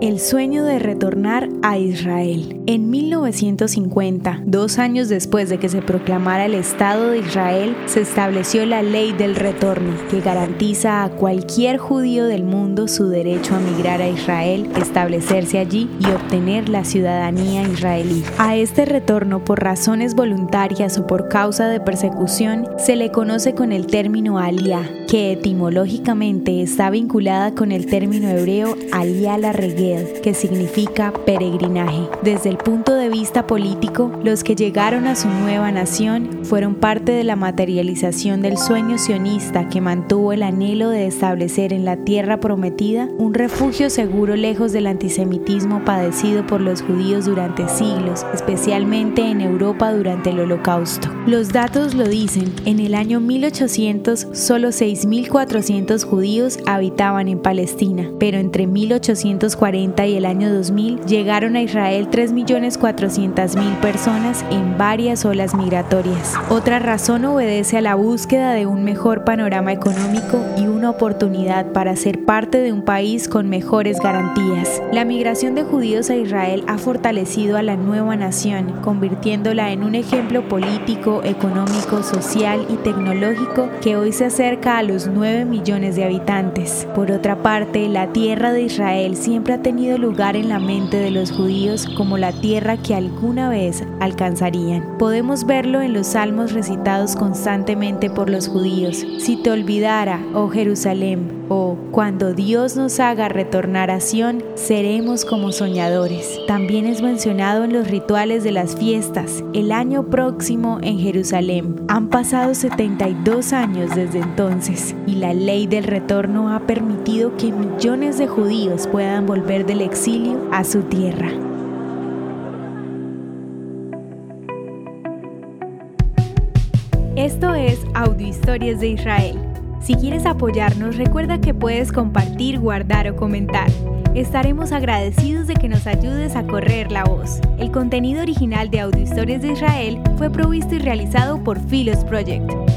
El sueño de retornar a Israel. En 1950, dos años después de que se proclamara el Estado de Israel, se estableció la ley del retorno, que garantiza a cualquier judío del mundo su derecho a migrar a Israel, establecerse allí y obtener la ciudadanía israelí. A este retorno por razones voluntarias o por causa de persecución se le conoce con el término aliyah, que etimológicamente está vinculada con el término hebreo aliyah la que significa peregrinaje. Desde el punto de vista político, los que llegaron a su nueva nación fueron parte de la materialización del sueño sionista que mantuvo el anhelo de establecer en la tierra prometida un refugio seguro lejos del antisemitismo padecido por los judíos durante siglos, especialmente en Europa durante el Holocausto. Los datos lo dicen, en el año 1800 solo 6.400 judíos habitaban en Palestina, pero entre 1840 y el año 2000 llegaron a Israel 3.400.000 personas en varias olas migratorias. Otra razón obedece a la búsqueda de un mejor panorama económico y una oportunidad para ser parte de un país con mejores garantías. La migración de judíos a Israel ha fortalecido a la nueva nación, convirtiéndola en un ejemplo político, económico, social y tecnológico que hoy se acerca a los 9 millones de habitantes. Por otra parte, la tierra de Israel siempre ha tenido lugar en la mente de los judíos como la tierra que alguna vez alcanzarían. Podemos verlo en los salmos recitados constantemente por los judíos. Si te olvidara, oh Jerusalén, o cuando Dios nos haga retornar a Sión, seremos como soñadores. También es mencionado en los rituales de las fiestas, el año próximo en Jerusalén. Han pasado 72 años desde entonces y la ley del retorno ha permitido que millones de judíos puedan volver del exilio a su tierra. Esto es Audio Historias de Israel. Si quieres apoyarnos, recuerda que puedes compartir, guardar o comentar. Estaremos agradecidos de que nos ayudes a correr la voz. El contenido original de Audio Historias de Israel fue provisto y realizado por Philos Project.